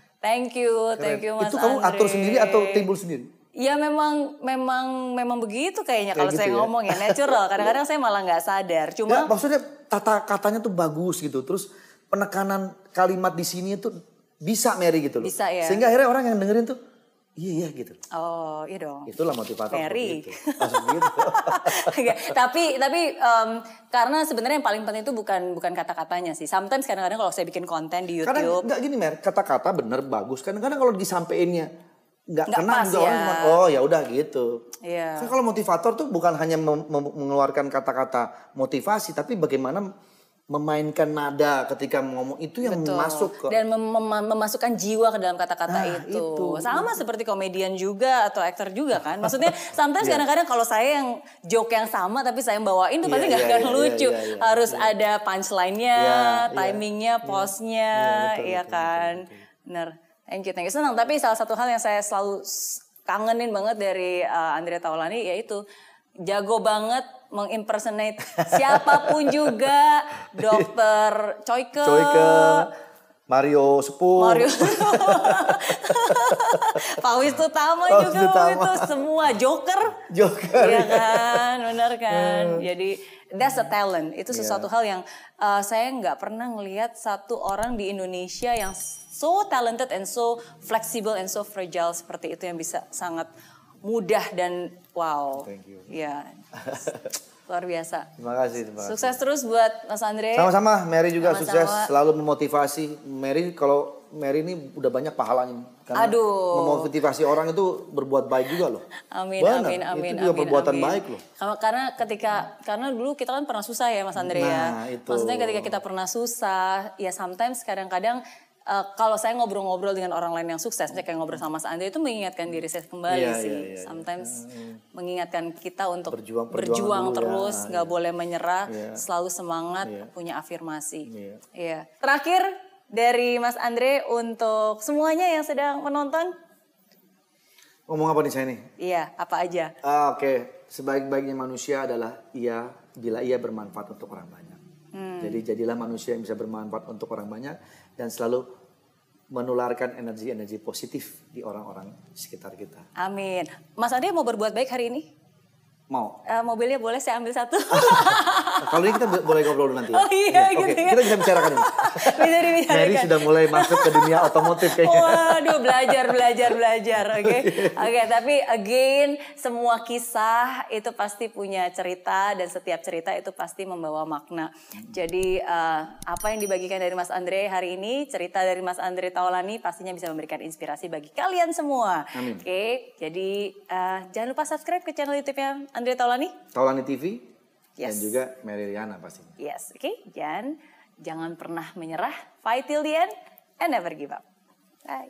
Thank you, thank you Mas itu kamu atur Andre. sendiri atau timbul sendiri? Ya memang memang memang begitu kayaknya Kayak kalau gitu saya ya? ngomong ya natural. Kadang-kadang saya malah nggak sadar. Ya, Cuma maksudnya tata katanya tuh bagus gitu. Terus penekanan kalimat di sini tuh bisa Mary gitu loh. Bisa ya. Sehingga akhirnya orang yang dengerin tuh iya iya gitu. oh iya dong. Itulah motivator. Maksud gitu. Enggak, tapi tapi em, karena sebenarnya yang paling penting itu bukan bukan kata-katanya sih. Sometimes kadang-kadang kalau saya bikin konten di Kadang YouTube, enggak gini Mer, kata-kata bener bagus. Kadang-kadang kalau disampeinnya nggak Nggak kena juga orang ya. cuma oh ya udah gitu. Iya. Kalau motivator tuh bukan hanya mengeluarkan kata-kata motivasi tapi bagaimana memainkan nada ketika ngomong itu yang Betul. masuk ke dan mem- mem- memasukkan jiwa ke dalam kata-kata Nah, itu. itu. Sama seperti komedian juga atau aktor juga kan. Maksudnya sometimes Iya. kadang-kadang kalau saya yang joke yang sama tapi saya yang bawain tuh Iya, pasti nggak iya, akan iya, lucu. iya, iya, Harus iya. ada punchline-nya, Iya, iya, timingnya, iya. Iya, betul, iya betul, kan. Bener. Thank you, thank you. Senang. Tapi salah satu hal yang saya selalu kangenin banget dari uh, Andrea Taulani yaitu jago banget mengimpersonate siapa pun juga, Dokter Choike, Coike, Mario Sepuh. Mario Pak Wisutama Pak juga Wisutama. itu semua Joker Joker. Iya kan benar kan jadi that's a talent itu Iya. sesuatu hal yang uh, saya nggak pernah ngelihat satu orang di Indonesia yang so talented and so flexible and so fragile seperti itu yang bisa sangat mudah dan wow Thank you. ya luar biasa Terima kasih, terima kasih. sukses terus buat Mas Andre Sama-sama, Mary juga Sama-sama. sukses selalu memotivasi. Mary kalau Mary ini udah banyak pahalanya. Karena Aduh. Memotivasi orang itu berbuat baik juga loh. Amin, Benar, amin, amin, Itu juga amin, perbuatan amin. baik loh. Karena, karena ketika karena dulu kita kan pernah susah ya Mas Andre ya. Nah, itu. Maksudnya ketika kita pernah susah, ya sometimes kadang-kadang eh, kalau saya ngobrol-ngobrol dengan orang lain yang sukses, kayak ngobrol sama Mas Andre itu mengingatkan diri saya kembali Iya, sih. iya, iya, iya. sometimes mengingatkan kita untuk Berjuang- berjuang, dulu, terus, ya, nggak boleh menyerah, Iya. selalu semangat, Iya. punya afirmasi. Iya. Iya. Terakhir dari Mas Andre untuk semuanya yang sedang menonton, Ngomong apa nih saya nih? iya apa aja? Ah, Oke, sebaik-baiknya manusia adalah ia bila ia bermanfaat untuk orang banyak. Hmm. Jadi jadilah manusia yang bisa bermanfaat untuk orang banyak dan selalu menularkan energi-energi positif di orang-orang sekitar kita. Amin. Mas Andre mau berbuat baik hari ini? Mau? Eh, mobilnya boleh saya ambil satu? Kalau ini kita bo- boleh ngobrol dulu nanti. ya? Oh iya, Oke, gitu ya. kita bisa bicarakan ini. Bisa dibicarakan. Mary sudah mulai masuk ke dunia otomotif kayaknya. Waduh, belajar, belajar, belajar, oke. Oke, tapi again, semua kisah itu pasti punya cerita dan setiap cerita itu pasti membawa makna. Jadi eh, apa yang dibagikan dari Mas Andre hari ini, cerita dari Mas Andre Taulani pastinya bisa memberikan inspirasi bagi kalian semua. Amin. Oke, jadi eh, jangan lupa subscribe ke channel YouTube-nya Andre Taulani. Taulani TV dan Yes. juga Mary Riana pastinya. Yes, oke. Dan jangan pernah menyerah. Fight till the end and never give up. Bye.